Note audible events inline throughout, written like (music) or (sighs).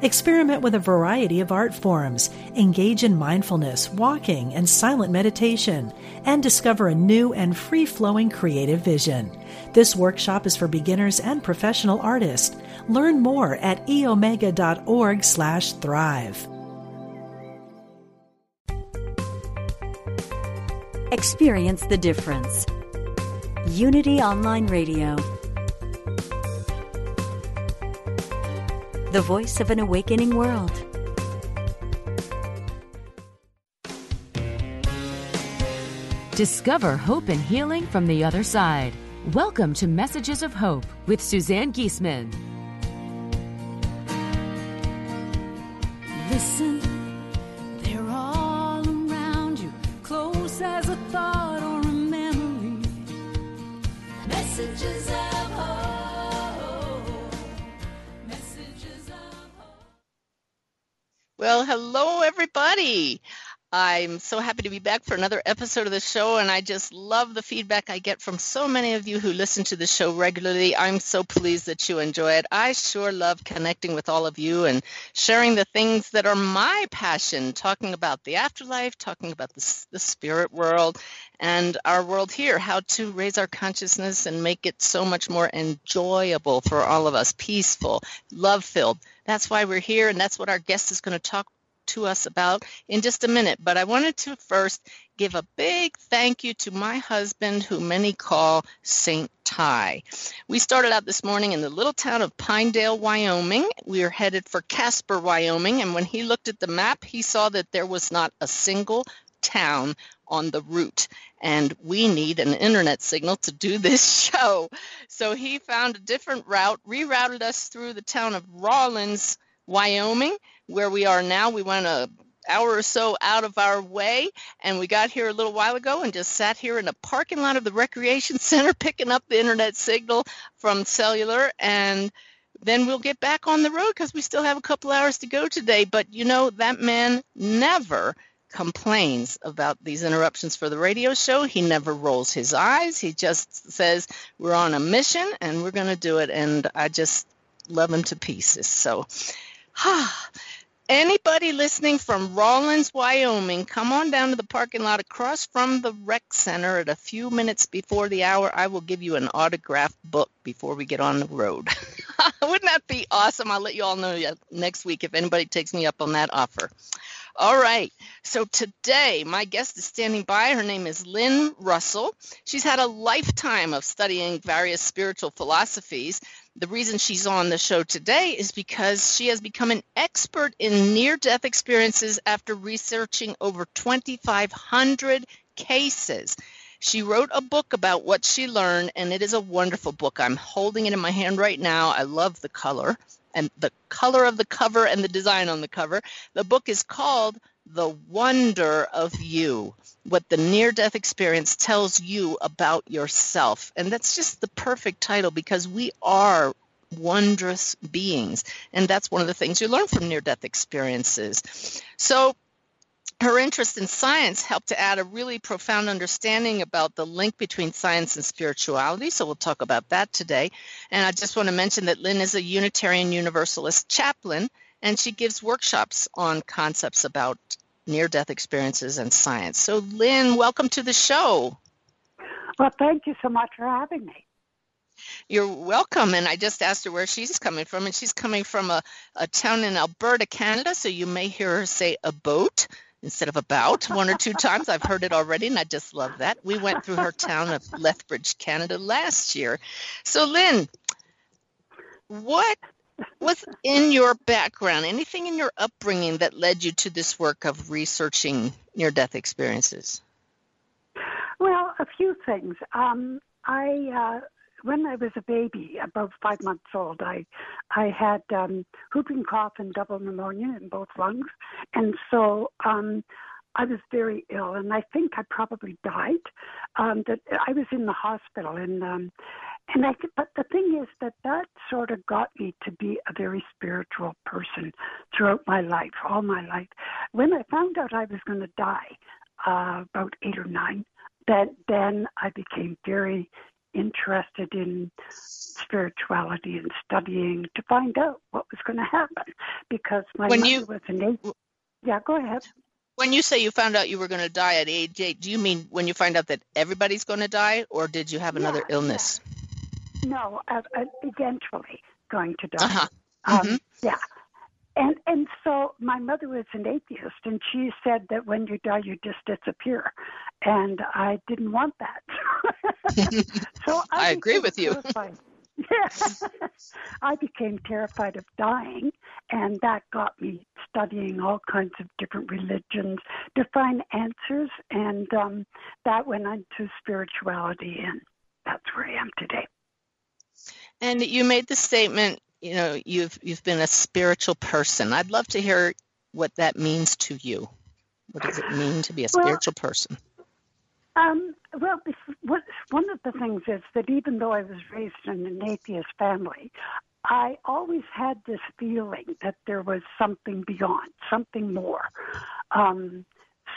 Experiment with a variety of art forms, engage in mindfulness, walking, and silent meditation, and discover a new and free flowing creative vision. This workshop is for beginners and professional artists. Learn more at eomega.org slash thrive. Experience the difference. Unity Online Radio. The voice of an awakening world. Discover hope and healing from the other side. Welcome to Messages of Hope with Suzanne Giesemann. Listen, Well, hello, everybody. I'm so happy to be back for another episode of the show, and I just love the feedback I get from so many of you who listen to the show regularly. I'm so pleased that you enjoy it. I sure love connecting with all of you and sharing the things that are my passion, talking about the afterlife, talking about the, the spirit world, and our world here, how to raise our consciousness and make it so much more enjoyable for all of us, peaceful, love filled. That's why we're here, and that's what our guest is going to talk to us about in just a minute. But I wanted to first give a big thank you to my husband, who many call Saint Ty. We started out this morning in the little town of Pinedale, Wyoming. We are headed for Casper, Wyoming. And when he looked at the map, he saw that there was not a single town on the route. And we need an internet signal to do this (laughs) show. So he found a different route, rerouted us through the town of Rawlins, Wyoming, where we are now. We went a hour or so out of our way and we got here a little while ago and just sat here in the parking lot of the recreation (laughs) center picking up the internet signal from cellular and then we'll get back on the road because we still have a couple hours to go today but you know that man never complains about these interruptions for the radio show he never rolls his eyes he just says we're on a mission and we're going to do it and i just love him to pieces so (sighs) Anybody listening from Rawlins, Wyoming, come on down to the parking lot across from the rec center at a few minutes before the hour. I will give you an autographed book before we get on the road. (laughs) Wouldn't that be awesome? I'll let you all know next week if anybody takes me up on that offer. All right. So today, my guest is standing by. Her name is Lynn Russell. She's had a lifetime of studying various spiritual philosophies. The reason she's on the show today is because she has become an expert in near death experiences after researching over 2,500 cases. She wrote a book about what she learned, and it is a wonderful book. I'm holding it in my hand right now. I love the color and the color of the cover and the design on the cover. The book is called The Wonder of You What the Near Death Experience Tells You About Yourself. And that's just the perfect title because we are wondrous beings. And that's one of the things you learn from near death experiences. So, her interest in science helped to add a really profound understanding about the link between science and spirituality. So we'll talk about that today. And I just want to mention that Lynn is a Unitarian Universalist chaplain, and she gives workshops on concepts about near death experiences and science. So, Lynn, welcome to the show. Well, thank you so much for having me. You're welcome. And I just asked her where she's coming from, and she's coming from a, a town in Alberta, Canada. So you may hear her say a boat instead of about one or two times. I've heard it already, and I just love that. We went through her town of Lethbridge, Canada last year. So, Lynn, what was in your background, anything in your upbringing that led you to this work of researching near death experiences? Well, a few things. Um, I uh, when I was a baby, about five months old, I I had um, whooping cough and double pneumonia in both lungs, and so um, I was very ill, and I think I probably died. Um, that I was in the hospital, and um, and I. But the thing is that that sort of got me to be a very spiritual person throughout my life, all my life. When I found out I was going to die, uh, about eight or nine, then then I became very interested in spirituality and studying to find out what was going to happen because my When mother you- was an eight. Yeah, go ahead. When you say you found out you were going to die at age eight, do you mean when you find out that everybody's going to die, or did you have another Yeah, illness? No, uh, uh, eventually going to die. Uh-huh. Um, Mhm. Yeah. And and so my mother was an atheist, and she said that when you die, you just disappear, and I didn't want that. (laughs) so I, I agree with you. terrified. Yeah. (laughs) I became terrified of dying, and that got me studying all kinds of different religions to find answers, and um, that went into spirituality, and that's where I am today. And you made the statement, you know, you've you've been a spiritual person. I'd love to hear what that means to you. What does it mean to be a Well, spiritual person? Um, well, one of the things is that even though I was raised in an atheist family, I always had this feeling that there was something beyond, something more. Um,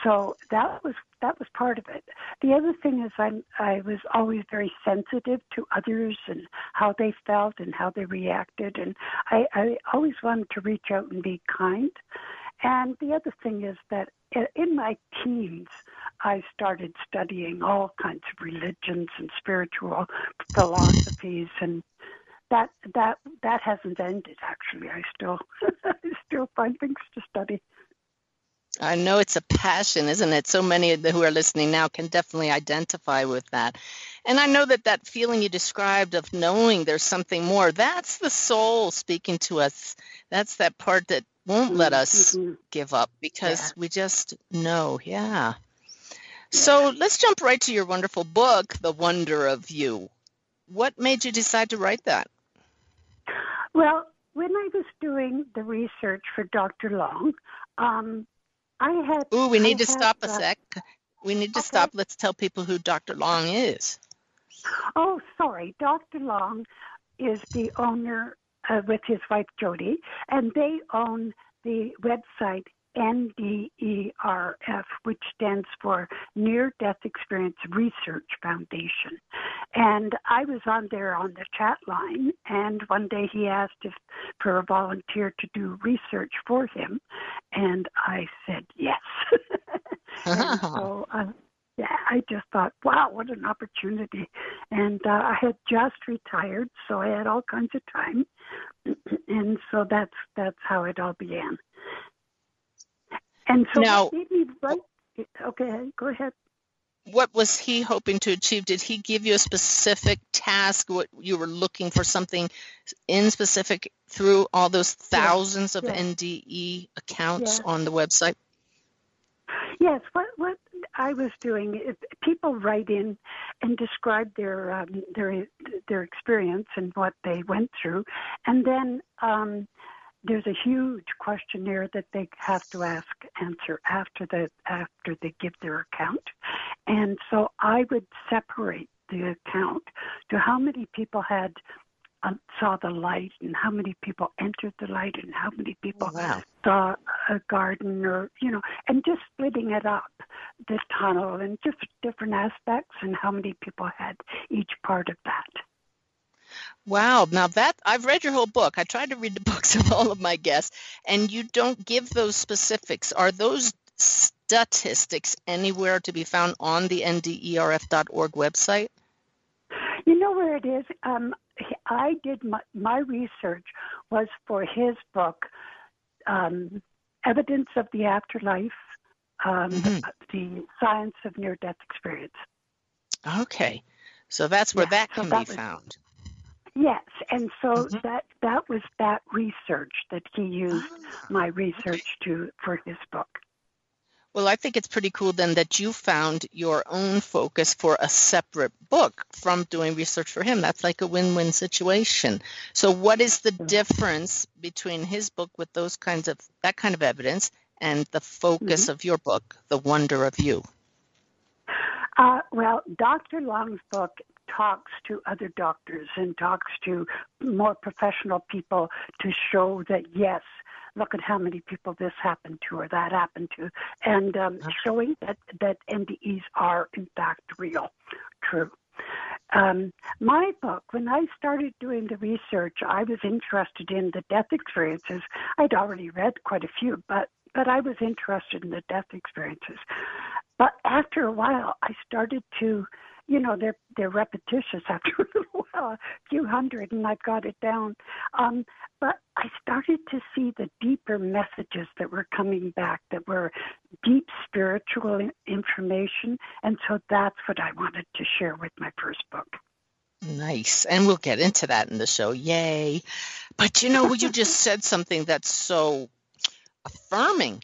so that was that was part of it. The other thing is I I was always very sensitive to others and how they felt and how they reacted, and I, I always wanted to reach out and be kind. And the other thing is that in my teens, I started studying all kinds of religions and spiritual philosophies, and that that that hasn't ended. Actually, I still (laughs) I still find things to study. I know it's a passion, isn't it? So many of the who are listening now can definitely identify with that. And I know that that feeling you described of knowing there's something more, that's the soul speaking to us. That's that part that won't let us Mhm. give up because Yeah. we just know. Yeah. So let's jump right to your wonderful book, The Wonder of You. What made you decide to write that? Well, when I was doing the research for Dr. Long, um, I had. Ooh, we need I to stop a sec. We need to okay. stop. Let's tell people who Dr. Long is. Oh, sorry. Dr. Long is the owner uh, with his wife Jody, and they own the website NDERF, which stands for Near Death Experience Research Foundation. And I was on there on the chat line, and one day he asked if for a volunteer to do research for him, and I said yes. (laughs) (laughs) so uh, yeah, I just thought, wow, what an opportunity. And uh, I had just retired, so I had all kinds of time, (clears throat) and so that's that's how it all began. And so Now- what made me write? Okay, go ahead. what was he hoping to achieve? Did he give you a specific task? What you were looking for something in specific through all those thousands of yeah. NDE accounts Yeah. on the website? Yes, what what I was doing, is people write in and describe their um, their their experience and what they went through, and then um, there's a huge questionnaire that they have to ask answer after the after they give their account, and so I would separate the account to how many people had um, saw the light and how many people entered the light and how many people wow. saw a garden or you know and just splitting it up the tunnel and just different aspects and how many people had each part of that Wow. Now that I've read your whole book. I tried to read the (laughs) books of all of my guests, and you don't give those specifics. Are those statistics anywhere to be found on the nderf.org website? you know where it is um i did my, my research was for his book um evidence of the afterlife um Mhm. the science of near death experience Okay. So that's where Yeah, that so can that be was- found. Yes and so Mhm. that that was that research that he used Ah. my research to for his book Well, I think it's pretty cool then that you found your own focus for a separate book from doing research for him. That's like a win-win situation. So what is the difference between his book with those kinds of that kind of evidence and the focus Mm-hmm. of your book, The Wonder of You. Uh, well, Dr. Long's book talks to other doctors and talks to more professional people to show that yes, look at how many people this happened to or that happened to, and um, showing that that NDEs are in fact real, true. Um, my book, when I started doing the research, I was interested in the death experiences. I'd already read quite a few, but but I was interested in the death experiences. But after a while, I started to, you know, they're they're repetitious (laughs) after a little while, a few hundred, and I've got it down. Um, but I started to see the deeper messages that were coming back, that were deep spiritual information, and so that's what I wanted to share with my first book. Nice. And we'll get into that in the show. Yay. But you know, you just (laughs) said something that's so affirming.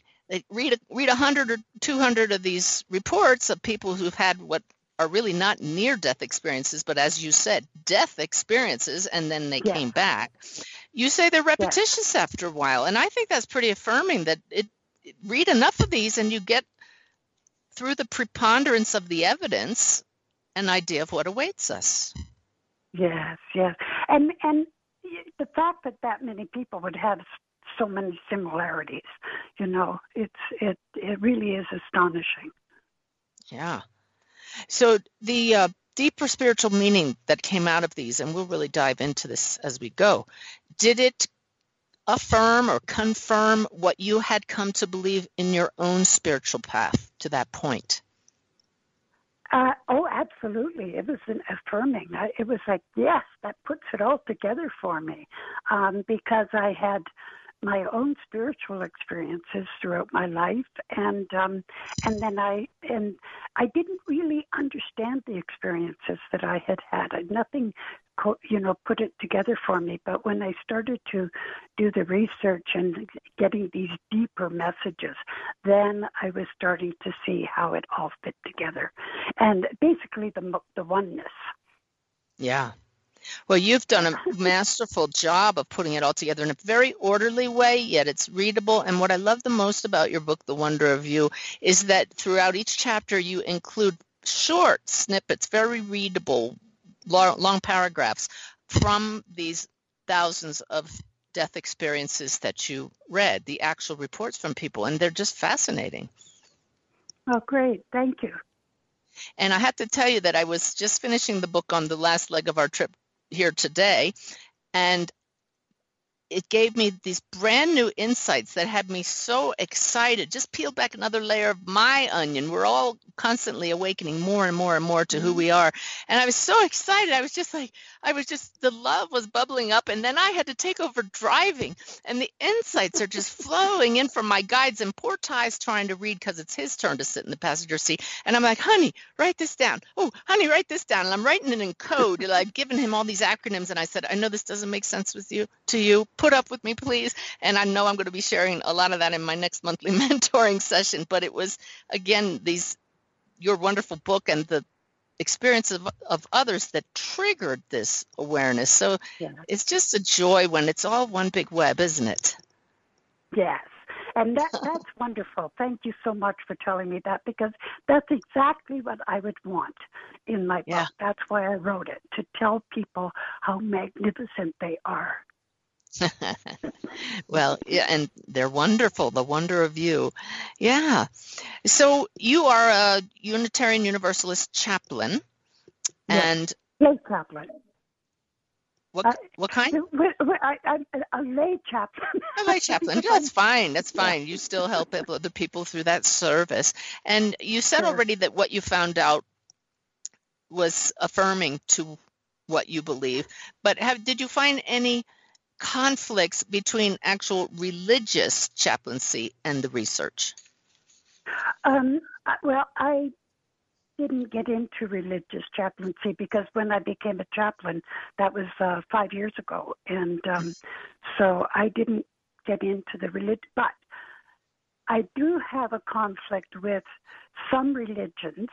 Read a, read 100 or 200 of these reports of people who've had what are really not near death experiences, but as you said, death experiences, and then they Yes. came back. You say they're repetitious after a while, and I think that's pretty affirming. That it, it read enough of these, and you get through the preponderance of the evidence an idea of what awaits us. Yes, yes, and and the fact that that many people would have so many similarities, you know, it's it it really is astonishing. Yeah. So the uh, deeper spiritual meaning that came out of these, and we'll really dive into this as we go, did it affirm or confirm what you had come to believe in your own spiritual path to that point? Uh, oh, absolutely. It was an affirming. It was like, yes, that puts it all together for me, um, because I had my own spiritual experiences throughout my life, and um, and then I and I didn't really understand the experiences that I had had. I, nothing, co- you know, put it together for me. But when I started to do the research and getting these deeper messages, then I was starting to see how it all fit together, and basically the the oneness. Yeah. Well, you've done a masterful job of putting it all together in a very orderly way, yet it's readable. And what I love the most about your book, The Wonder of You, is that throughout each chapter you include short snippets, very readable, long, long paragraphs from these thousands of death experiences that you read, the actual reports from people, and they're just fascinating. Oh, great! Thank you. And I have to tell you that I was just finishing the book on the last leg of our trip here today, and it gave me these brand new insights that had me so excited. Just peel back another layer of my onion. We're all constantly awakening more and more and more to who mm-hmm. we are. And I was so excited. I was just like, I was just, the love was bubbling up. And then I had to take over driving, and the insights are just flowing in from my guides. And poor Ty's trying to read because it's his turn to sit in the passenger seat. And I'm like, honey, write this down. Oh, honey, write this down. And I'm writing it in code. And I've given him all these acronyms. And I said, I know this doesn't make sense with you to you. Put up with me, please. And I know I'm going to be sharing a lot of that in my next monthly (laughs) mentoring session. But it was, again, these your wonderful book and the experience of, of others that triggered this awareness. So Yeah. it's just a joy when it's all one big web, isn't it? Yes. And that (laughs) that's wonderful. Thank you so much for telling me that because that's exactly what I would want in my book. Yeah. That's why I wrote it to tell people how magnificent they are. (laughs) well, yeah, and they're wonderful. The wonder of you. Yeah. So you are a Unitarian Universalist chaplain. Yes. And Lay chaplain. what, Uh, what kind? (laughs) We- we- I, I'm a lay chaplain. A lay chaplain. (laughs) That's fine. That's fine. You still help other people through that service. And you said Sure. already that what you found out was affirming to what you believe. But have did you find any conflicts between actual religious chaplaincy and the research? Um, well, I didn't get into religious chaplaincy because when I became a chaplain, that was uh, five years ago, and um, so I didn't get into the religion. But I do have a conflict with some religions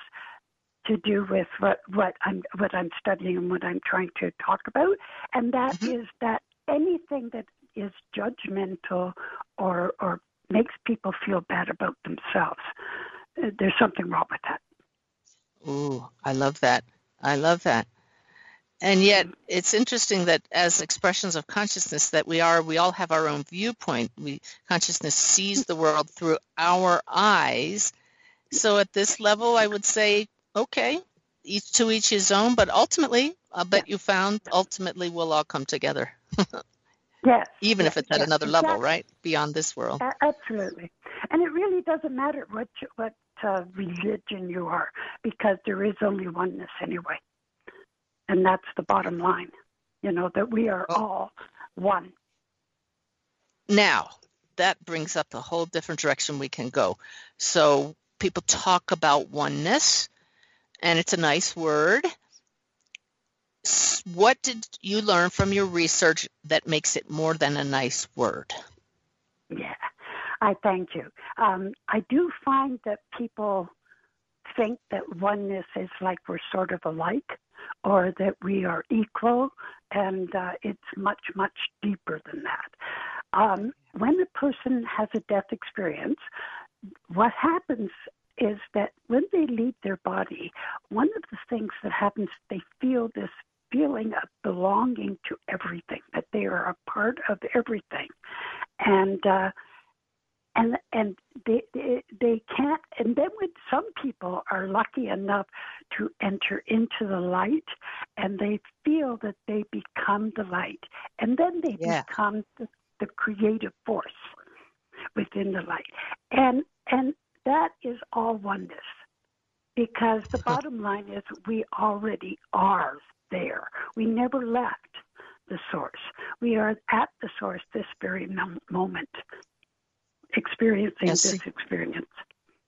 to do with what, what I'm what I'm studying and what I'm trying to talk about, and that is Mhm. that anything that is judgmental or or makes people feel bad about themselves, uh, there's something wrong with that. Ooh, I love that. I love that. And yet it's interesting that as expressions of consciousness that we are we all have our own viewpoint. We consciousness sees the world through our eyes. So at this level I would say okay, each to each his own, but ultimately I bet you found ultimately we'll all come together. Yes. (laughs) Even yes, if it's at yes, another level, right? Beyond this world. A- Absolutely. And it really doesn't matter what you, what uh, religion you are because there is only oneness anyway. And that's the bottom line. You know that we are Oh. all one. Now, that brings up a whole different direction we can go. So people talk about oneness, and it's a nice word. What did you learn from your research that makes it more than a nice word? Yeah. I thank you. Um, I do find that people think that oneness is like we're sort of alike or that we are equal, and uh, it's much, much deeper than that. Um, when a person has a death experience, what happens is that when they leave their body, one of the things that happens, they feel this feeling of belonging to everything, that they are a part of everything. And uh, and and they, they they can't and then when some people are lucky enough to enter into the light and they feel that they become the light and then they Yeah. become the, the creative force within the light and and that is all oneness because the (laughs) bottom line is we already are there we never left the source we are at the source this very moment experiencing this experience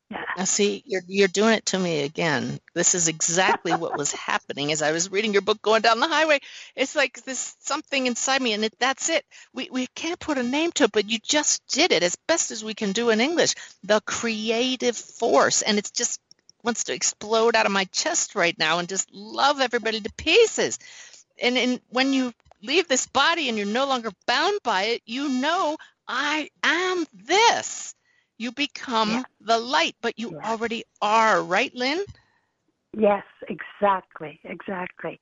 yeah Now, see, you're you're doing it to me again. This is exactly what was (laughs) happening as I was reading your book going down the highway. It's like this something inside me, and it, that's it. We we can't put a name to it, but you just did it as best as we can do in English. The creative force, and it's just wants to explode out of my chest right now, and just love everybody to pieces. And and when you leave this body and you're no longer bound by it, you know I am this. You become Yeah. the light, but you Yeah. already are, right, Lynn? yes exactly exactly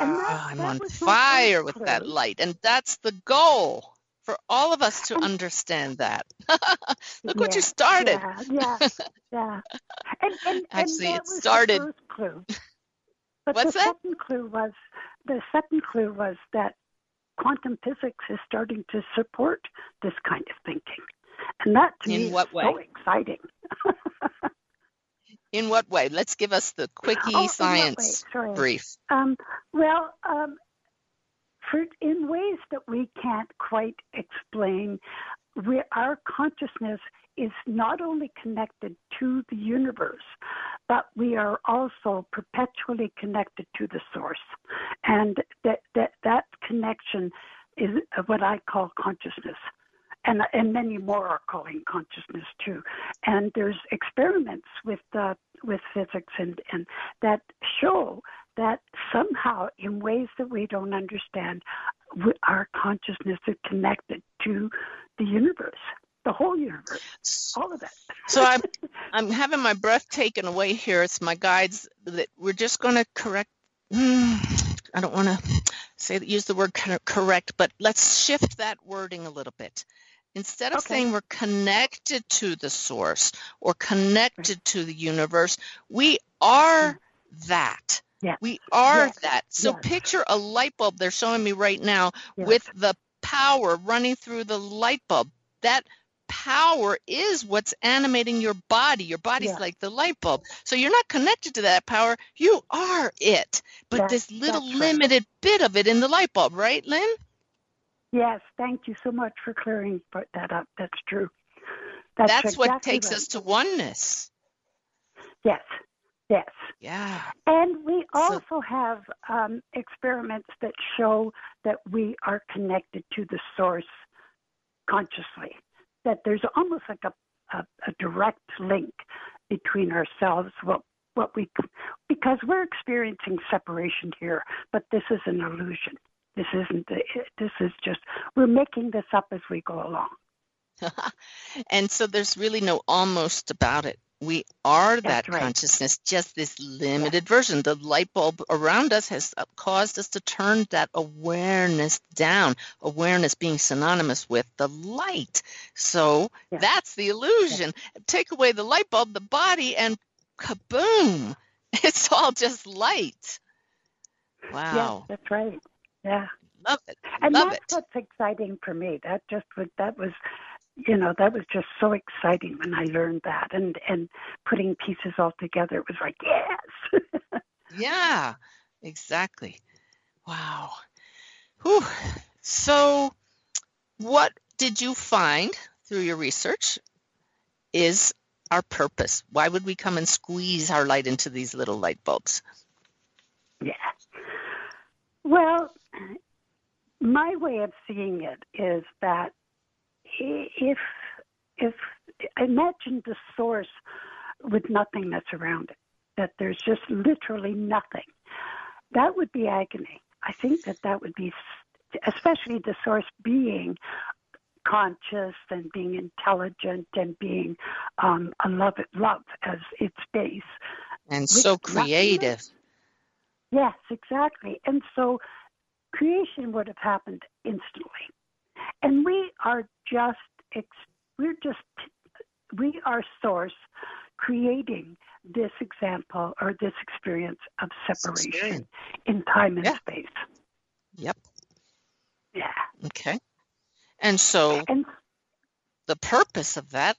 And ah, that- I'm that on fire with that light, and that's the goal for all of us to understand that. (laughs) Look what you started. Yeah, yeah, yeah. And, and, (laughs) Actually, and it started- clue. (laughs) But What's the that? second clue was the second clue was that quantum physics is starting to support this kind of thinking, and that to In me what is so exciting. In what way? Let's give us the quickie Oh, way? science brief. Um, well, um, in ways that we can't quite explain, we, our consciousness is not only connected to the universe, but we are also perpetually connected to the source, and that that that connection is what I call consciousness. And, and many more are calling consciousness too. And there's experiments with uh, with physics and, and that show that somehow, in ways that we don't understand, we, our consciousness is connected to the universe, the whole universe, all of it. So I'm (laughs) I'm having my breath taken away here. It's my guides that we're just going to correct. Hmm, (sighs) I don't want to say use the word correct, but let's shift that wording a little bit. Instead of Okay. saying we're connected to the source or connected to the universe, we are that. Yeah. We are Yes. that. So Yes. picture a light bulb they're showing me right now Yes. with the power running through the light bulb. That power is what's animating your body. Your body's like the light bulb. So you're not connected to that power. You are it. But this little that's right. limited bit of it in the light bulb, right, Lynn? Yes, thank you so much for clearing that up. That's true. That's, That's what takes right. us to oneness. Yes, yes. Yeah. And we So- also have um, experiments that show that we are connected to the source consciously. That there's almost like a, a, a direct link between ourselves, what what we because we're experiencing separation here, but this is an illusion. This isn't. This is just we're making this up as we go along. (laughs) and so there's really no almost about it. We are that right. consciousness, just this limited version. The light bulb around us has uh, caused us to turn that awareness down, awareness being synonymous with the light. So Yeah. that's the illusion. Take away the light bulb, the body, and kaboom, (laughs) it's all just light. Wow. Yes, that's right. Yeah. Love it. And Love that's it. what's exciting for me. That just was that was you know, that was just so exciting when I learned that and and putting pieces all together. It was like, yes. (laughs) Yeah, exactly. Wow. Whew. So, what did you find through your research is our purpose? Why would we come and squeeze our light into these little light bulbs? Yeah. Well, my way of seeing it is that if if imagine the source with nothingness around it, that there's just literally nothing, that would be agony. I think that that would be, especially the source being conscious and being intelligent and being um, a love love as its base. And so creative. Yes, exactly. And so creation would have happened instantly. And we are just we're just, we are source creating this example or this experience of separation in time and Yeah. space. Yep. Yeah. Okay. And so And, the purpose of that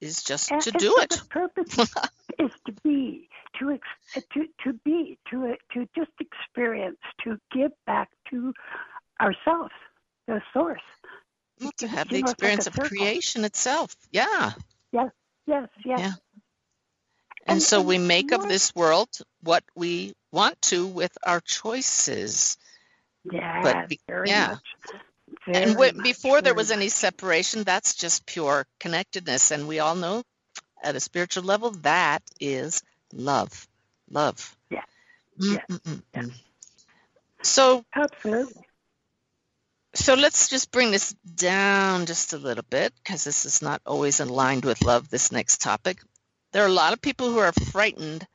is just and, to and do so it. The purpose (laughs) is to be, to, ex- to, to be, to, to just experience, to give back to ourselves, the source. Well, to have the it's like experience of creation itself. Yeah. Yes, yes, yes. Yeah. And, And- so and we make of this world what we want to with our choices. Yeah, But be- yeah. and Very when, much, before there was any separation, that's just pure connectedness. And we all know at a spiritual level, that is love. Love. Yeah. Yeah. Yeah. So, Absolutely. So let's just bring this down just a little bit because this is not always aligned with love, this next topic. There are a lot of people who are frightened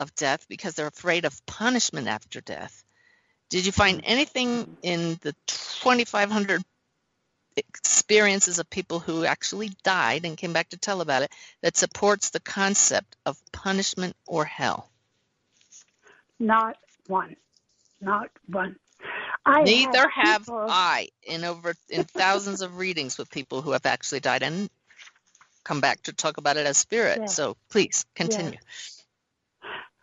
of death because they're afraid of punishment after death. Did you find anything in the 2,500 experiences of people who actually died and came back to tell about it that supports the concept of punishment or hell? Not one. Not one. I Neither have people- I in over in thousands of readings with people who have actually died and come back to talk about it as spirit. Yeah. So please continue.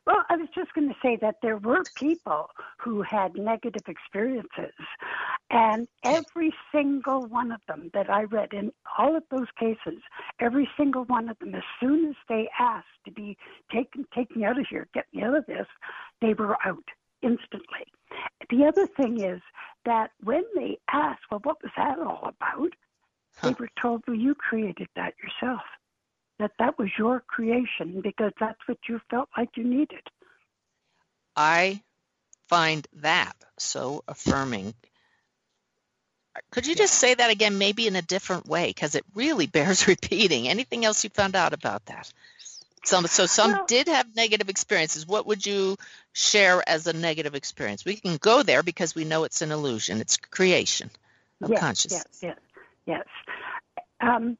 Well, I was just going to say that there were people who had negative experiences, and every single one of them that I read in all of those cases, every single one of them, as soon as they asked to be taken, take me out of here, get me out of this, they were out instantly. The other thing is that when they asked, well, what was that all about? They were told, well, you created that yourself that that was your creation because that's what you felt like you needed. I find that so affirming. Could you just say that again, maybe in a different way, because it really (laughs) bears repeating. Anything else you found out about that? Some, so some Well- did have negative experiences. What would you share as a negative experience? We can go there because we know it's an illusion. It's creation of yes, consciousness. Yes, yes, yes. Um,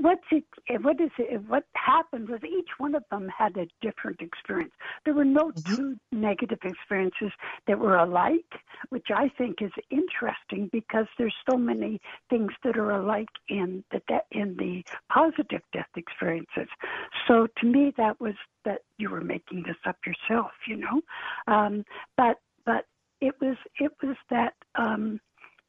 what's it? What is it? What happened was each one of them had a different experience. There were no Mhm. two negative experiences that were alike, which I think is interesting because there's so many things that are alike in the de- in the positive death experiences. So to me, that was that you were making this up yourself, you know. Um, but but it was it was that. Um,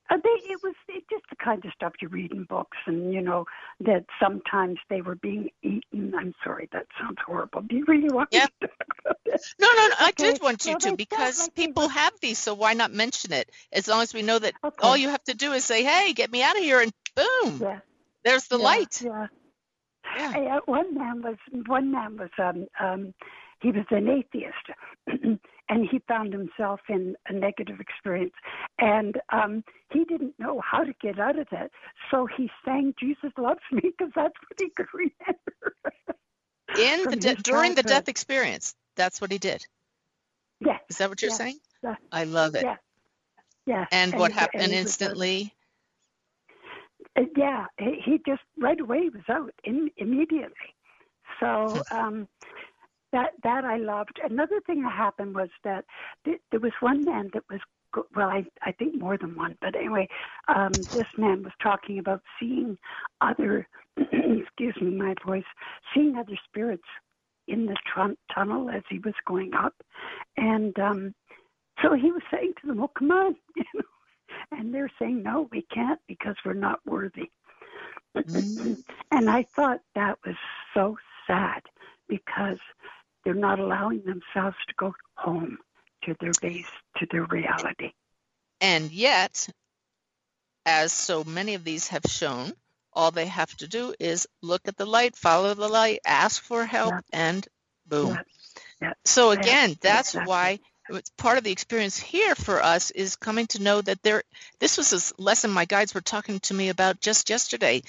uh, they, it was it just the kind of stuff you read in books, and you know that sometimes they were being eaten. I'm sorry, that sounds horrible. Do you really want Yeah. me to talk about this? No, no, no. I Okay, did want you well, to because like people were- have these, so why not mention it? As long as we know that Okay. all you have to do is say, "Hey, get me out of here," and boom, Yeah, there's the yeah, light. Yeah. Yeah. Uh, one man was one man was um um he was an atheist (clears throat) and he found himself in a negative experience, and um, he didn't know how to get out of that. So he sang "Jesus Loves Me" because that's what he (laughs) could remember. In the de- during the death experience, that's what he did. Yes. Is that what you're Yeah. saying? Yeah. I love it. Yeah. Yeah. And what he- happened was instantly? Uh, yeah, he, he just right away was out in, immediately. So um, that that I loved. Another thing that happened was that th- there was one man that was well, I I think more than one, but anyway, um, this man was talking about seeing other. (clears throat) excuse me, my voice. Seeing other spirits in the tun- tunnel as he was going up, and um, so he was saying to them, "Well, come on," (laughs) you know. And they're saying, no, we can't because we're not worthy. (clears throat) and I thought that was so sad because they're not allowing themselves to go home to their base, to their reality. And yet, as so many of these have shown, all they have to do is look at the light, follow the light, ask for help, Yeah. and boom. Yeah. Yeah. So again, that's exactly. why it's part of the experience here for us is coming to know that there this was a lesson my guides were talking to me about just yesterday.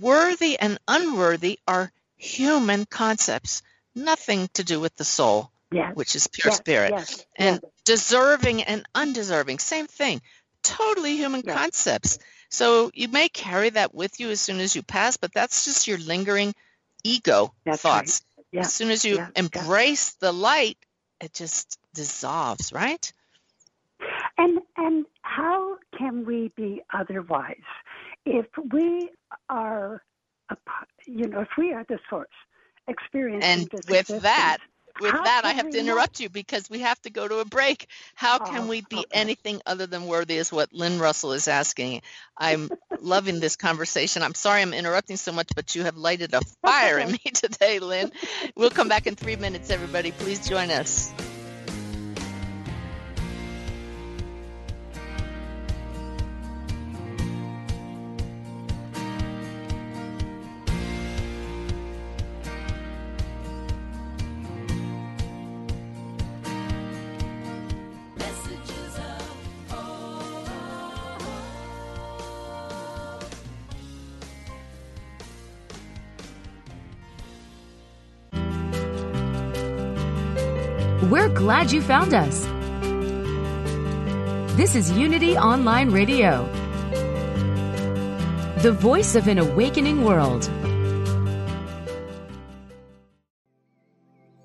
Worthy and unworthy are human concepts, nothing to do with the soul, Yes. which is pure yes, spirit. Yes. And deserving and undeserving, same thing. Totally human concepts. So you may carry that with you as soon as you pass, but that's just your lingering ego That's right. thoughts. Yeah. As soon as you embrace the light, it just dissolves, right? And and how can we be otherwise if we are, you know, if we are the source experiencing And with existence, that, with How that, I have to interrupt you because we have to go to a break. How oh, can Oh, we be okay. anything other than worthy is what Lynn Russell is asking. I'm loving this conversation. I'm sorry I'm interrupting so much, but you have lighted a fire in me (laughs) today, Lynn. We'll come back in three minutes, everybody. Please join us. Glad you found us. This is Unity Online Radio, the voice of an awakening world.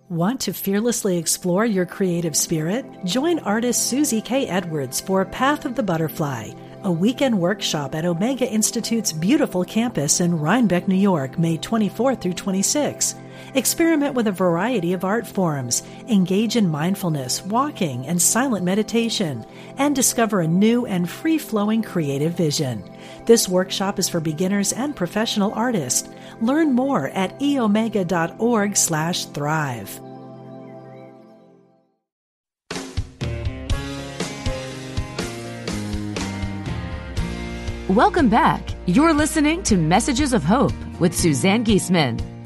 Want to fearlessly explore your creative spirit? Join artist Susie K. Edwards for Path of the Butterfly, a weekend workshop at Omega Institute's beautiful campus in Rhinebeck, New York, May 24 through 26. Experiment with a variety of art forms, engage in mindfulness, walking, and silent meditation, and discover a new and free flowing creative vision. This workshop is for beginners and professional artists. Learn more at eomega.org/slash thrive. Welcome back. You're listening to Messages of Hope with Suzanne Giesemann.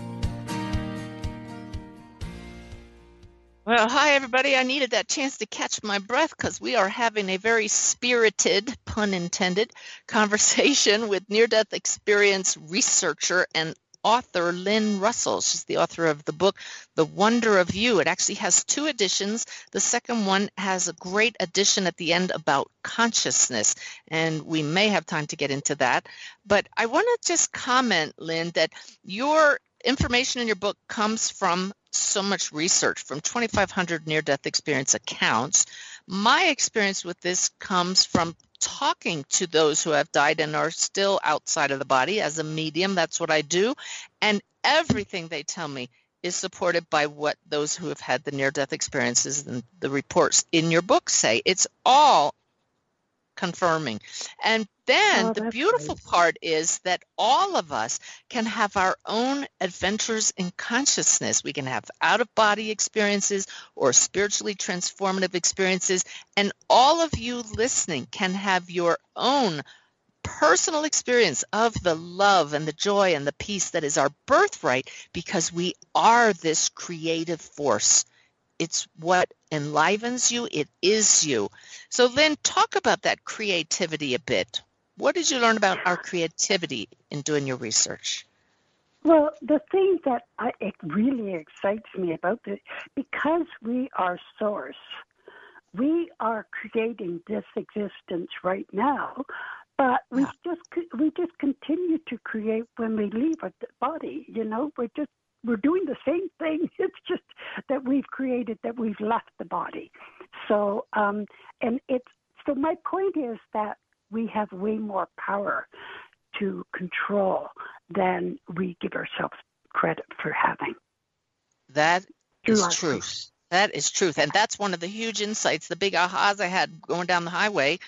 Well, hi, everybody. I needed that chance to catch my breath because we are having a very spirited, pun intended, (laughs) conversation with near death experience researcher and author Lynn Russell. She's the author of the book, The Wonder of You. It actually has two editions. The second one has a great addition at the end about consciousness, and we may have time to get into that. But I want to just comment, Lynn, that your information in your book comes from so much research from 2,500 near death experience accounts. My experience with this comes from talking to those who have died and are still outside of the body as a medium. That's what I do. And everything they tell me is supported by what those who have had the near death experiences and the reports in your book say. It's all confirming. And then Oh, the beautiful great. part is that all of us can have our own adventures in consciousness. We can have out of body experiences or spiritually transformative experiences. And all of you listening can have your own personal experience of the love and the joy and the peace that is our birthright because we are this creative force It's what enlivens you. It is you. So Lynn, talk about that creativity a bit. What did you learn about our creativity in doing your research? Well, the thing that I, it really excites me about this, because we are source, we are creating this existence right now, but we yeah. just we just continue to create when we leave our body. You know, we're just we're doing the same thing. (laughs) It's just that we've created that we've left the body. So, um, and it's so my point is that we have way more power to control than we give ourselves credit for having. That is truth. That is truth. And that's one of the huge insights, the big ahas I had going down the highway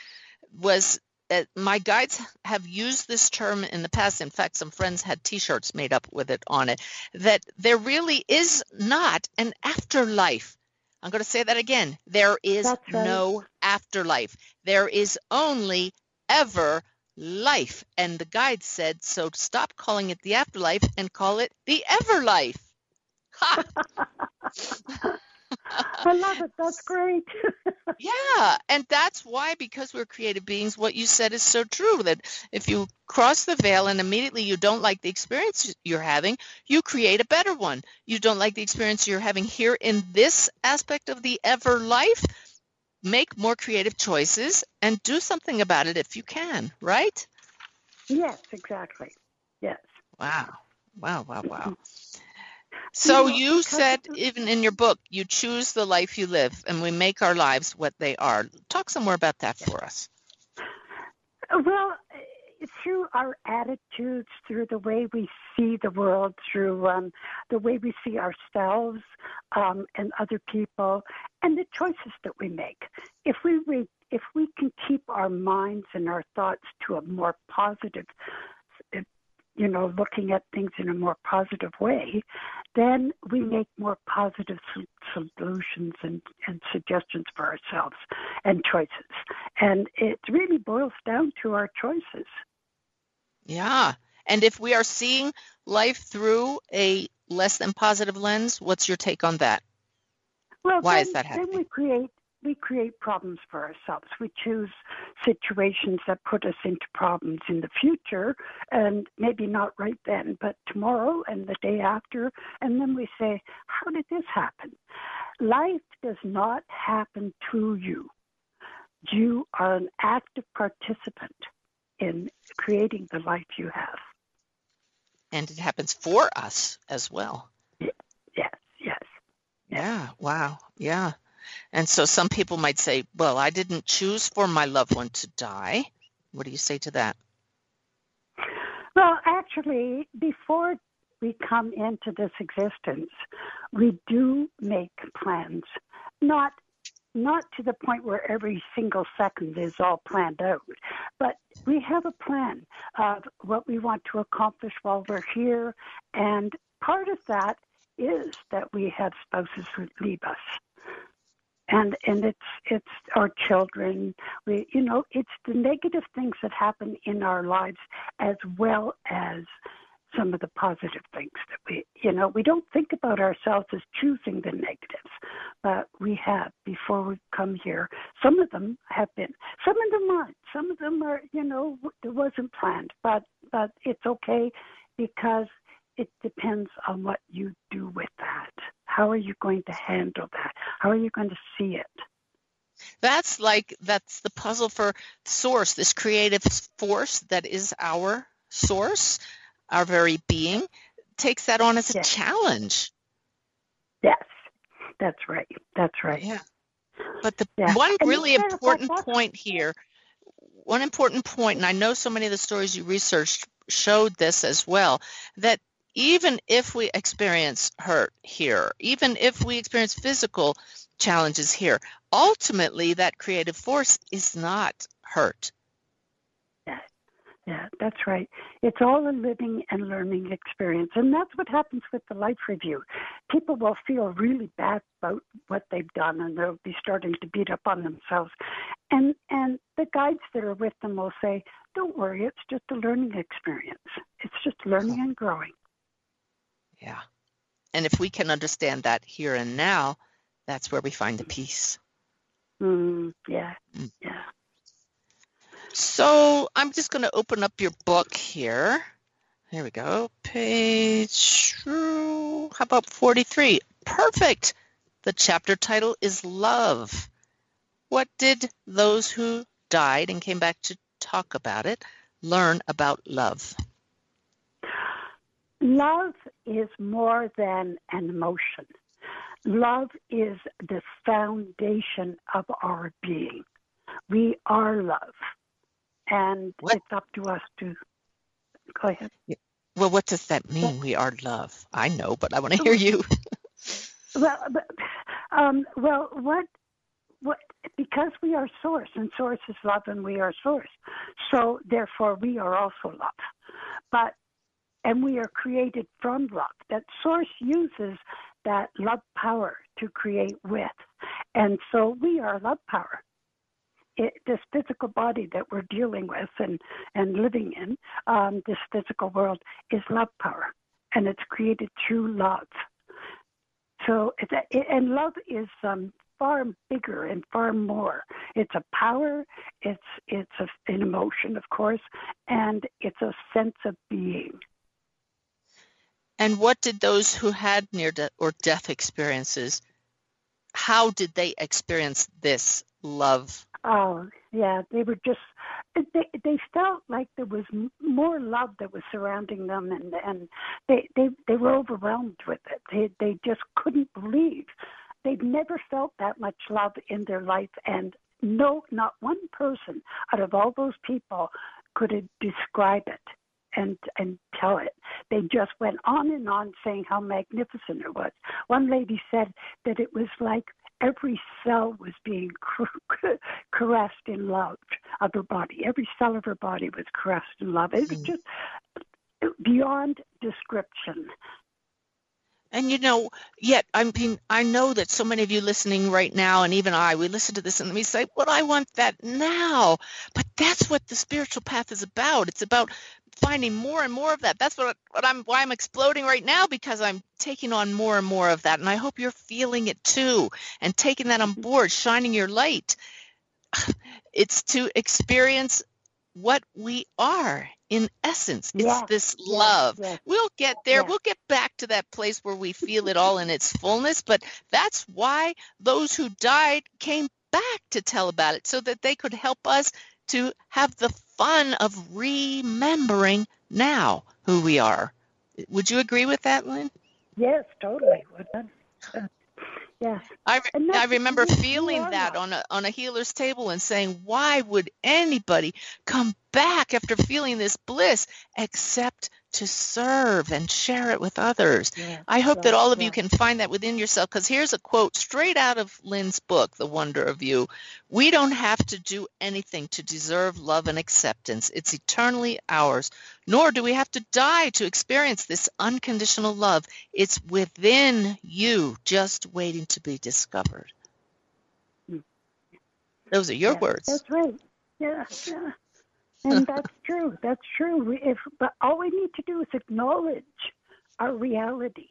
was that my guides have used this term in the past. In fact, some friends had t-shirts made up with it on it, that there really is not an afterlife. I'm going to say that again. There is right. no afterlife. There is only ever life. And the guide said, so stop calling it the afterlife and call it the everlife. Ha! (laughs) I love it. That's great. (laughs) yeah. And that's why, because we're creative beings, what you said is so true that if you cross the veil and immediately you don't like the experience you're having, you create a better one. You don't like the experience you're having here in this aspect of the ever life, make more creative choices and do something about it if you can, right? Yes, exactly. Yes. Wow. Wow, wow, wow. (laughs) So you said even in your book, you choose the life you live and we make our lives what they are. Talk some more about that for us. Well, through our attitudes, through the way we see the world, through um, the way we see ourselves um, and other people, and the choices that we make. If we re- if we can keep our minds and our thoughts to a more positive, you know, looking at things in a more positive way, then we make more positive solutions and, and suggestions for ourselves and choices. And it really boils down to our choices. Yeah. And if we are seeing life through a less than positive lens, what's your take on that? Well, why then, is that happening? Then we create we create problems for ourselves. We choose situations that put us into problems in the future, and maybe not right then, but tomorrow and the day after. And then we say, How did this happen? Life does not happen to you. You are an active participant in creating the life you have. And it happens for us as well. Yes, yes. Yeah, wow. Yeah. And so some people might say, well, I didn't choose for my loved one to die. What do you say to that? Well, actually, before we come into this existence, we do make plans. Not not to the point where every single second is all planned out, but we have a plan of what we want to accomplish while we're here. And part of that is that we have spouses who leave us. And and it's it's our children. We you know it's the negative things that happen in our lives as well as some of the positive things that we, you know, we don't think about ourselves as choosing the negatives, but we have before we come here. Some of them have been, some of them aren't. Some of them are, you know, it wasn't planned, but but it's okay because it depends on what you do with that. How are you going to handle that? How are you going to see it? That's like that's the puzzle for source, this creative force that is our source our very being, takes that on as a yes. challenge. Yes, that's right. That's right. Yeah. But the yeah. one and really important point here, one important point, and I know so many of the stories you researched showed this as well, that even if we experience hurt here, even if we experience physical challenges here, ultimately that creative force is not hurt. Yeah, that's right. It's all a living and learning experience. And that's what happens with the life review. People will feel really bad about what they've done and they'll be starting to beat up on themselves. And and the guides that are with them will say, Don't worry, it's just a learning experience. It's just learning and growing. Yeah. And if we can understand that here and now, that's where we find the peace. Mm, yeah, Mm. yeah. So I'm just going to open up your book here. Here we go. Page, how about 43? Perfect. The chapter title is Love. What did those who died and came back to talk about it learn about love? Love is more than an emotion. Love is the foundation of our being. We are love. And What? it's up to us to go ahead. Well, what does that mean? We are love. I know, but I want to hear you. (laughs) Well, but, um, well, what, what? Because we are source, and source is love, and we are source. So therefore, we are also love. But and we are created from love. That source uses that love power to create with, and so we are love power. It, this physical body that we're dealing with and and living in, um, this physical world, is love power, and it's created through love. So, it's a, and love is um, far bigger and far more. It's a power, it's it's a, an emotion, of course, and it's a sense of being. And what did those who had near death or death experiences, how did they experience this love? Oh, yeah, they were just they they felt like there was more love that was surrounding them, and and they they they were overwhelmed with it. They they just couldn't believe they'd never felt that much love in their life, and no, not one person out of all those people could describe it and and tell it. They just went on and on saying how magnificent it was. One lady said that it was like every cell was being (laughs) caressed and loved of her body. Every cell of her body was caressed and loved. It was Mm. just beyond description. And you know, yet I mean, I know that so many of you listening right now, and even I, we listen to this and we say, "Well, I want that now." But that's what the spiritual path is about. It's about finding more and more of that. That's what, what I'm why I'm exploding right now because I'm taking on more and more of that, and I hope you're feeling it too and taking that on mm-hmm. board, shining your light. (sighs) It's to experience what we are in essence. It's Yes, this love. yes. We'll get there. Yeah. We'll get back to that place where we feel it all in its fullness. But that's why those who died came back to tell about it so that they could help us to have the fun of remembering now who we are. Would you agree with that, Lynn? Yes, totally. Yes. I, And I remember feeling that on a on a healer's table and saying, why would anybody come back after feeling this bliss except to serve and share it with others? Yeah, I hope that all of yeah. you can find that within yourself because here's a quote straight out of Lynn's book, The Wonder of You. We don't have to do anything to deserve love and acceptance. It's eternally ours. Nor do we have to die to experience this unconditional love. It's within you, just waiting to be discovered. Hmm. Those are your Yeah, words. That's right. Yeah, yeah. And (laughs) that's true. That's true. We- If but all we need to do is acknowledge our reality.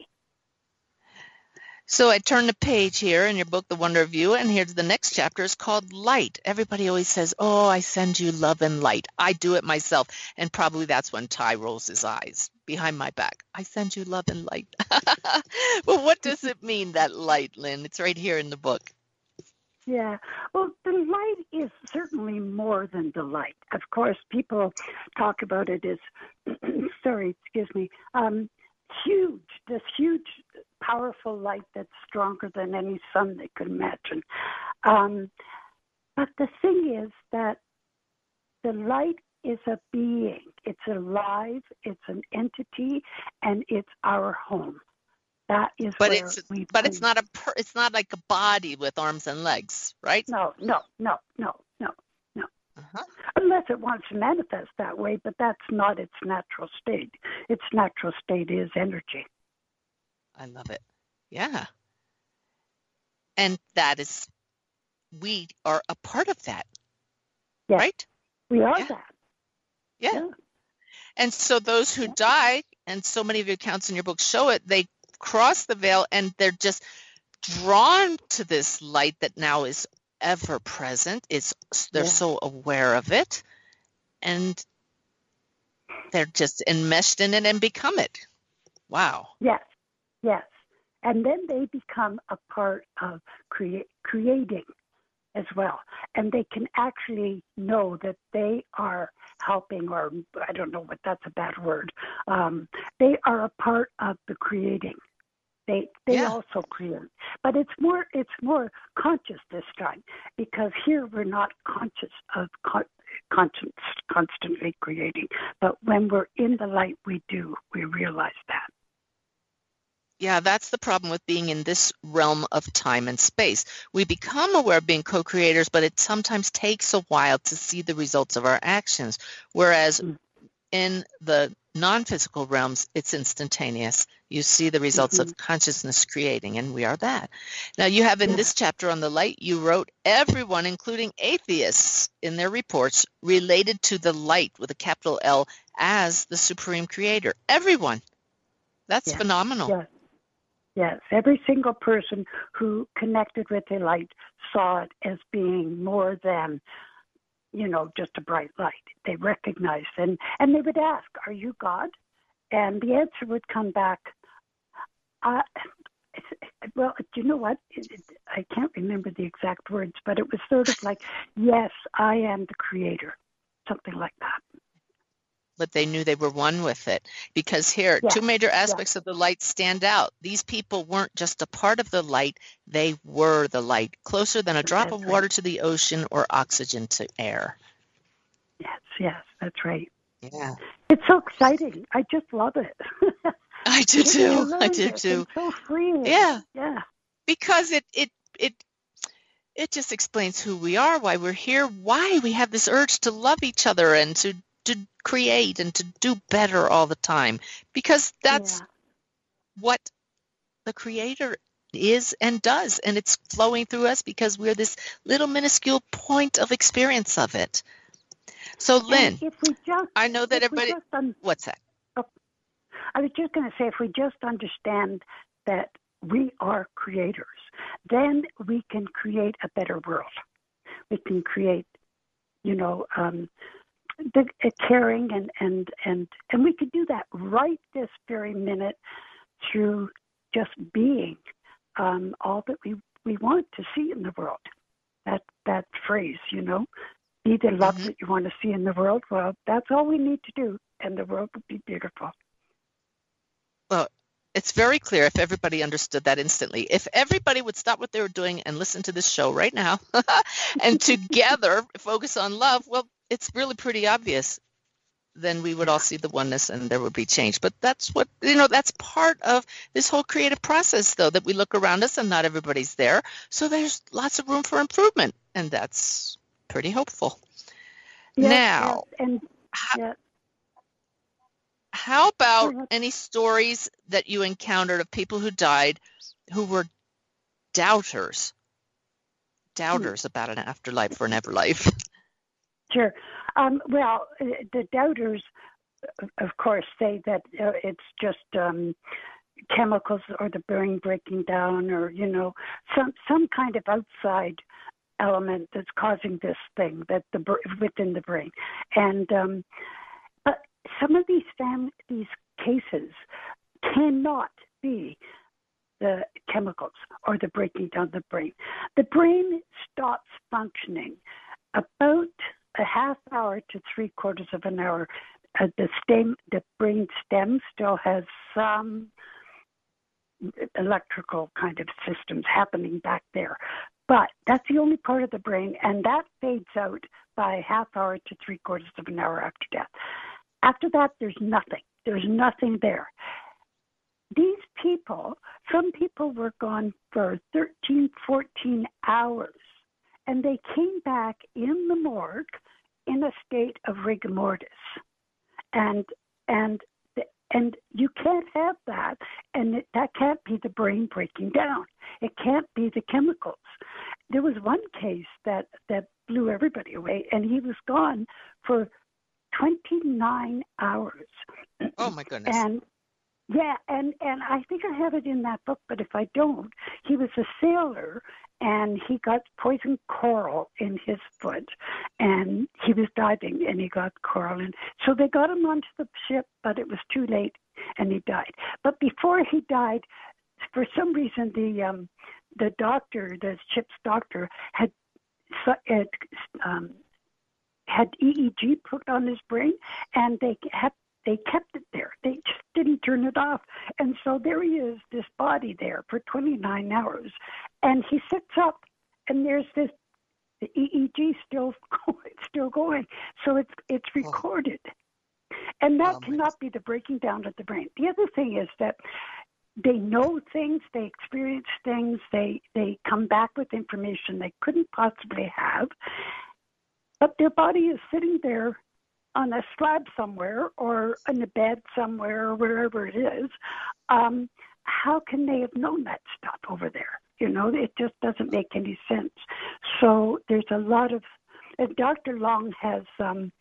So I turn the page here in your book, The Wonder of You, and here's the next chapter It's called Light. Everybody always says, Oh, I send you love and light. I do it myself. And probably that's when Ty rolls his eyes behind my back. I send you love and light. (laughs) well, what does it mean, that light, Lynn? It's right here in the book. Yeah. Well, the light is certainly more than the light. Of course, people talk about it as, (clears throat) sorry, excuse me, um, huge, this huge, powerful light that's stronger than any sun they could imagine. Um, but the thing is that the light is a being. It's alive. It's an entity, and it's our home. That is But it's but it's not a per, it's not like a body with arms and legs, right? No, no, no, no, no. Uh-huh. unless it wants to manifest that way, but that's not its natural state. Its natural state is energy. I love it. Yeah. And that is we are a part of that, Yes. right? We are Yeah. that. Yeah. Yeah. And so those who die, and so many of your accounts in your book show it, they cross the veil and they're just drawn to this light that now is ever present. It's they're Yeah. so aware of it, and they're just enmeshed in it and become it. Wow. Yes, yes. And then they become a part of create, creating as well. And they can actually know that they are helping, or I don't know what that's a bad word. Um, they are a part of the creating. They they Yeah. also create, but it's more it's more conscious this time because here we're not conscious of con- constant, constantly creating, but when we're in the light, we do. We realize that. Yeah, that's the problem with being in this realm of time and space. We become aware of being co-creators, but it sometimes takes a while to see the results of our actions. Whereas Mm. In the non-physical realms, it's instantaneous. You see the results Mm-hmm. of consciousness creating, and we are that. Now, you have in Yeah. this chapter on the light, you wrote everyone, including atheists, in their reports related to the light with a capital L as the supreme creator. Everyone. That's phenomenal. Yes. Yes. Every single person who connected with the light saw it as being more than, you know, just a bright light. They recognized and and they would ask, "Are you God?" And the answer would come back, uh, well, do you know what? It, it, I can't remember the exact words, but it was sort of like, "Yes, I am the creator," something like that. But they knew they were one with it because here Yeah, two major aspects of the light stand out these people weren't just a part of the light they were the light closer than a drop That's of right. water to the ocean or oxygen to air Yes, yes, that's right. yeah It's so exciting. I just love it. (laughs) i do (laughs) too i learn do this too and So freeing. Yeah. Yeah. because it it it it just explains who we are why we're here why we have this urge to love each other and to to create and to do better all the time because that's Yeah. what the creator is and does and it's flowing through us because we're this little minuscule point of experience of it so lynn if we just, i know that everybody un- what's that I was just going to say, if we just understand that we are creators, then we can create a better world. We can create, you know, um, the uh, caring and and and and we could do that right this very minute through just being um, all that we we want to see in the world. That that phrase, you know, be the love Mhm. that you want to see in the world. Well, that's all we need to do, and the world would be beautiful. Well, it's very clear if everybody understood that instantly. If everybody would stop what they were doing and listen to this show right now (laughs) and (laughs) together focus on love, well, it's really pretty obvious. Then we would all see the oneness and there would be change. But that's what, you know, that's part of this whole creative process, though, that we look around us and not everybody's there. So there's lots of room for improvement. And that's pretty hopeful. Yes, Now, yes, and How, how about any stories that you encountered of people who died who were doubters? Hmm. Doubters about an afterlife or an everlife. (laughs) sure. Um, well, uh, the doubters, of course, say that uh, it's just um, chemicals or the brain breaking down, or you know, some some kind of outside element that's causing this thing that the within the brain. And um, but some of these fam- these cases cannot be the chemicals or the breaking down the brain. The brain stops functioning about a half hour to three quarters of an hour. Uh, the stem, the brain stem still has some electrical kind of systems happening back there. But that's the only part of the brain, and that fades out by a half hour to three quarters of an hour after death. After that, there's nothing. There's nothing there. These people, some people were gone for 13, 14 hours, and they came back in the morgue in a state of rigor mortis. And and and you can't have that, and it, that can't be the brain breaking down. It can't be the chemicals. There was one case that that blew everybody away, and he was gone for 29 hours. Oh my goodness. And Yeah, and and I think I have it in that book, but if I don't, he was a sailor and he got poison coral in his foot and he was diving and he got coral and so they got him onto the ship but it was too late and he died. But before he died for some reason the um the doctor the ship's doctor had had um had EEG put on his brain and they had they kept it there. They just didn't turn it off. And so there he is, this body there for 29 hours. And he sits up and there's this the EEG still (laughs) still going. So it's it's oh. recorded. And that oh, cannot be the breaking down of the brain. The other thing is that they know things, they experience things, they they come back with information they couldn't possibly have. But their body is sitting there on a slab somewhere or in a bed somewhere or wherever it is, um, how can they have known that stuff over there? You know, it just doesn't make any sense. So there's a lot of, and Dr. Long has um,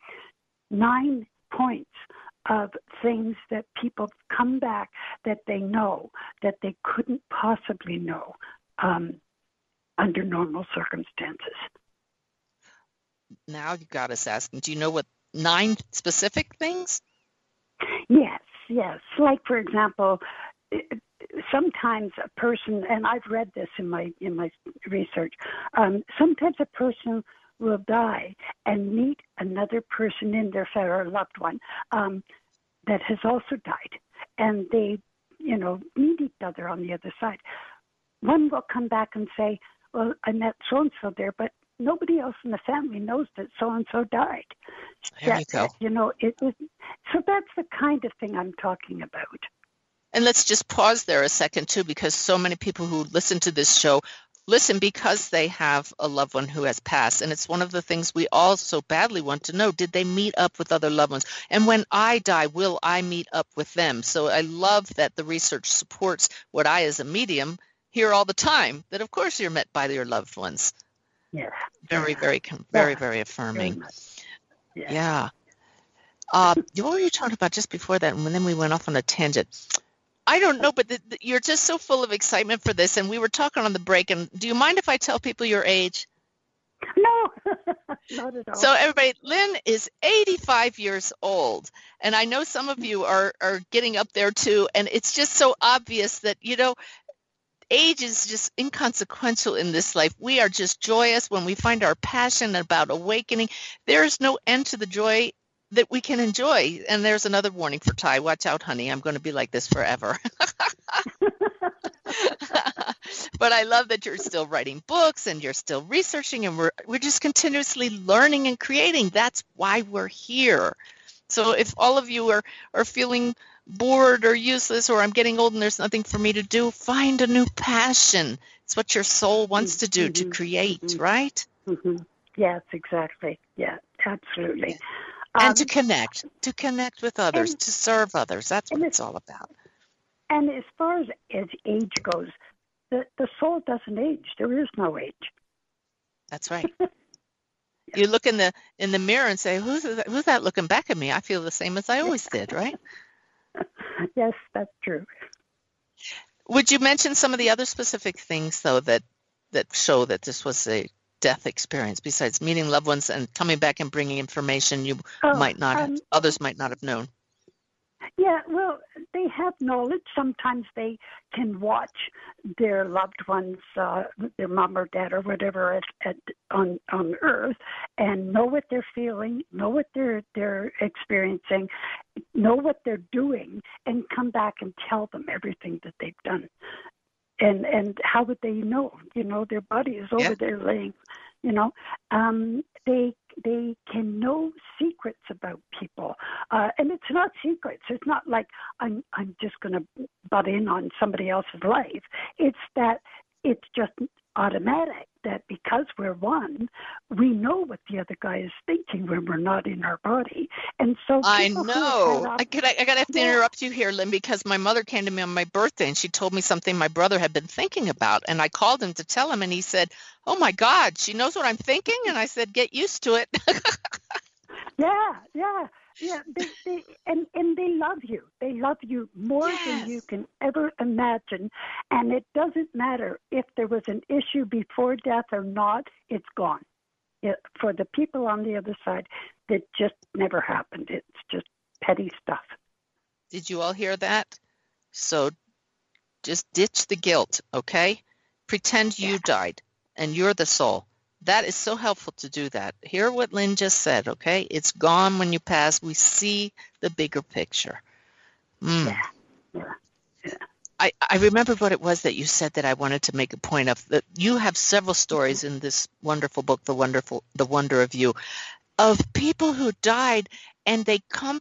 nine points of things that people come back that they know that they couldn't possibly know um, under normal circumstances. Now you got us asking, do you know what nine specific things? Yes, yes. Like for example, sometimes a person, and I've read this in my in my research. Um, sometimes a person will die and meet another person in their family or loved one um, that has also died, and they, you know, meet each other on the other side. One will come back and say, "Well, I met so and so there, but nobody else in the family knows that so and so died. There that, you go. You know, it was so that's the kind of thing I'm talking about. And let's just pause there a second too, because so many people who listen to this show listen because they have a loved one who has passed. And it's one of the things we all so badly want to know. Did they meet up with other loved ones? And when I die, will I meet up with them? So I love that the research supports what I as a medium hear all the time, that of course you're met by your loved ones. Yeah. Very, very, very, very affirming. Very yeah. yeah. Uh, what were you talking about just before that? And then we went off on a tangent. I don't know, but the, the, you're just so full of excitement for this. And we were talking on the break. And do you mind if I tell people your age? No, (laughs) not at all. So everybody, Lynn is 85 years old, and I know some of you are are getting up there too. And it's just so obvious that you know age is just inconsequential in this life. We are just joyous when we find our passion about awakening. There's no end to the joy that we can enjoy. And there's another warning for Ty. Watch out, honey. I'm going to be like this forever. (laughs) but I love that you're still writing books and you're still researching and we're we're just continuously learning and creating. That's why we're here. So if all of you are are feeling bored or useless or I'm getting old and there's nothing for me to do, find a new passion. It's what your soul wants to do mm-hmm. to create, mm-hmm. right? Mm-hmm. Yes, exactly. Yeah, absolutely. And um, to connect, to connect with others, and, to serve others. That's what it's all about. And as far as, as age goes, the, the soul doesn't age. There is no age. That's right. (laughs) you look in the in the mirror and say, "Who's that, who's that looking back at me?" I feel the same as I always did, right? (laughs) (laughs) yes, that's true. Would you mention some of the other specific things, though, that that show that this was a death experience besides meeting loved ones and coming back and bringing information you oh, might not um, have, others might not have known? Yeah, well, they have knowledge. Sometimes they can watch their loved ones, uh, their mom or dad or whatever, at, at on on Earth, and know what they're feeling, know what they're they're experiencing, know what they're doing, and come back and tell them everything that they've done. And and how would they know? You know, their body is over yeah. there laying you know um they they can know secrets about people, uh, and it's not secrets. It's not like I'm I'm just going to butt in on somebody else's life. It's that it's just automatic that because we're one, we know what the other guy is thinking when we're not in our body. And so I know. I could I, I gotta have to yeah. interrupt you here, Lynn, because my mother came to me on my birthday and she told me something my brother had been thinking about, and I called him to tell him, and he said, "Oh my God, she knows what I'm thinking," and I said, "Get used to it." (laughs) Yeah, yeah, yeah. (laughs) They, they, and and they love you. They love you more than you can ever imagine. And it doesn't matter if there was an issue before death or not. It's gone. It, for the people on the other side, that just never happened. It's just petty stuff. Did you all hear that? So just ditch the guilt, okay? Pretend you died and you're the soul. That is so helpful to do that. Hear what Lynn just said, okay? It's gone when you pass. We see the bigger picture. Mm. Yeah, yeah. I, I remember what it was that you said that I wanted to make a point of. That you have several stories in this wonderful book, The Wonderful The Wonder of You, of people who died and they come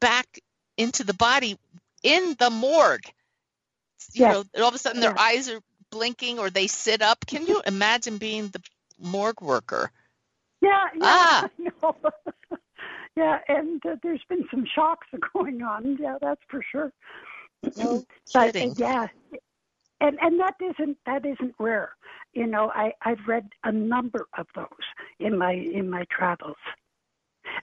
back into the body in the morgue. You Yeah. know, and all of a sudden their Yeah. eyes are blinking or they sit up. Can you imagine being the morgue worker? Yeah, yeah, Ah. (laughs) I know. (laughs) yeah, and uh, there's been some shocks (laughs) going on. Yeah, that's for sure. No But uh, yeah, and and that isn't that isn't rare. You know, I I've read a number of those in my in my travels.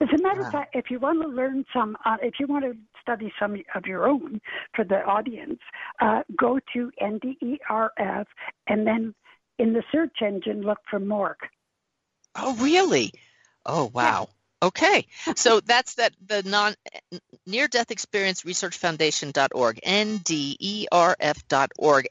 As a matter of fact, if you want to learn some, uh, if you want to study some of your own for the audience, uh, go to NDERF and then in the search engine look for morgue. Oh, really? Oh, wow. Okay. So that's that the non near death experience research foundation.org, nderf.org.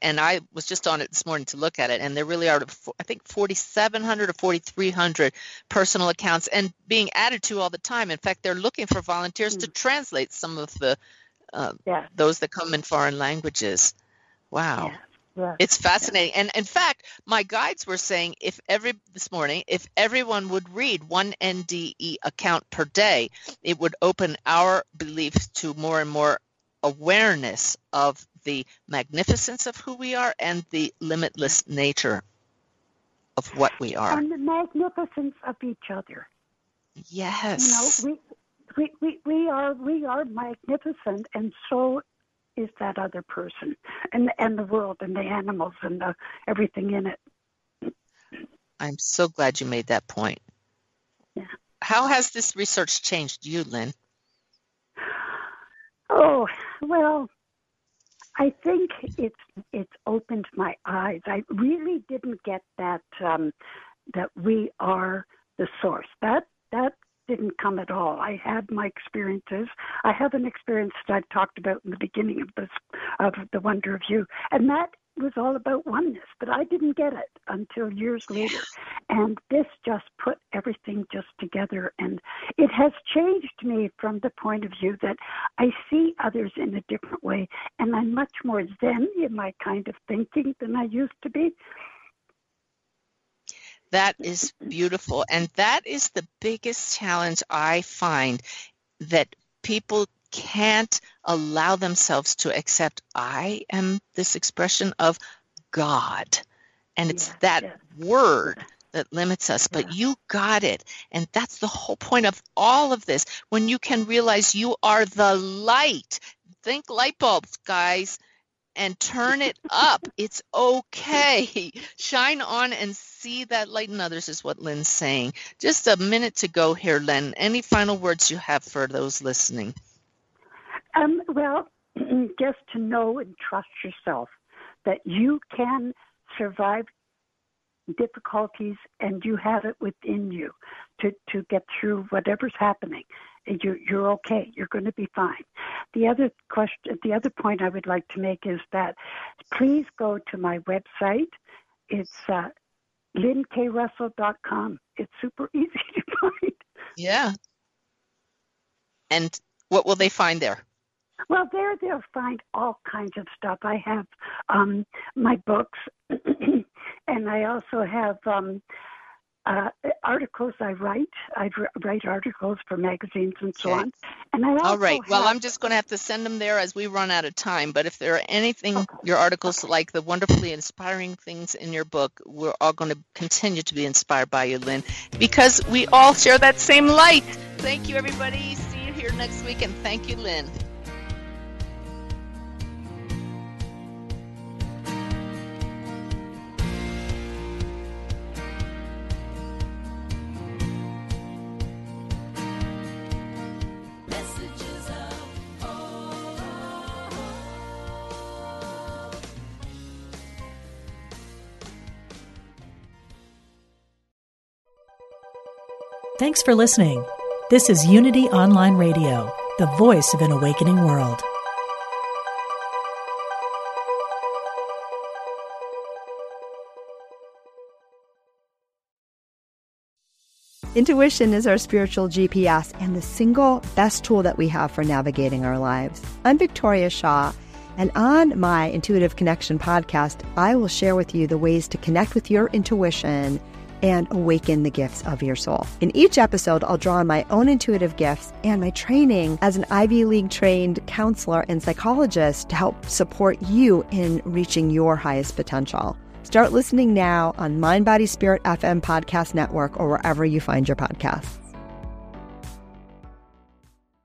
And I was just on it this morning to look at it and there really are I think 4700 or 4300 personal accounts and being added to all the time. In fact, they're looking for volunteers to translate some of the uh, Yeah, those that come in foreign languages. Wow. yeah, yeah. It's fascinating. And in fact, my guides were saying if every this morning, if everyone would read one NDE account per day, it would open our beliefs to more and more awareness of the magnificence of who we are and the limitless nature of what we are. and the magnificence of each other. Yes. You know, we, we, we, we are we are magnificent, and so is that other person, and and the world, and the animals, and the everything in it. I'm so glad you made that point. Yeah. How has this research changed you, Lynn? Oh well, I think it's it's opened my eyes. I really didn't get that um, that we are the source. That that didn't come at all. I had my experiences. I have an experience that I talked about in the beginning of this of the wonder of you, and that was all about oneness. But I didn't get it until years later, and this just put everything just together, and it has changed me from the point of view that I see others in a different way, and I'm much more zen in my kind of thinking than I used to be. That is beautiful. And that is the biggest challenge I find that people can't allow themselves to accept I am this expression of God. And it's Yeah, that yeah. word that limits us. But you got it. And that's the whole point of all of this. When you can realize you are the light. Think light bulbs, guys and turn it up. It's okay. Shine on and see that light in others, is what Lynn's saying. Just a minute to go here, Lynn. Any final words you have for those listening? Um, well, (clears throat) just to know and trust yourself that you can survive difficulties and you have it within you to, to get through whatever's happening. You're, you're okay. You're going to be fine. The other question, the other point I would like to make is that please go to my website. It's uh, lynnKrussell.com. It's super (laughs) easy to find. Yeah. And what will they find there? Well, there they'll find all kinds of stuff. I have um, my books, (clears throat) and I also have um, uh, articles I write. I write articles for magazines and so Okay. on. And I also All right. Well, have- I'm just going to have to send them there as we run out of time. But if there are anything, your articles like the wonderfully inspiring things in your book, we're all going to continue to be inspired by you, Lynn, because we all share that same light. Thank you, everybody. See you here next week. And thank you, Lynn. Thanks for listening. This is Unity Online Radio, the voice of an awakening world. Intuition is our spiritual GPS and the single best tool that we have for navigating our lives. I'm Victoria Shaw, and on my Intuitive Connection podcast, I will share with you the ways to connect with your intuition and awaken the gifts of your soul. In each episode, I'll draw on my own intuitive gifts and my training as an Ivy League trained counselor and psychologist to help support you in reaching your highest potential. Start listening now on Mind Body Spirit FM Podcast Network or wherever you find your podcasts.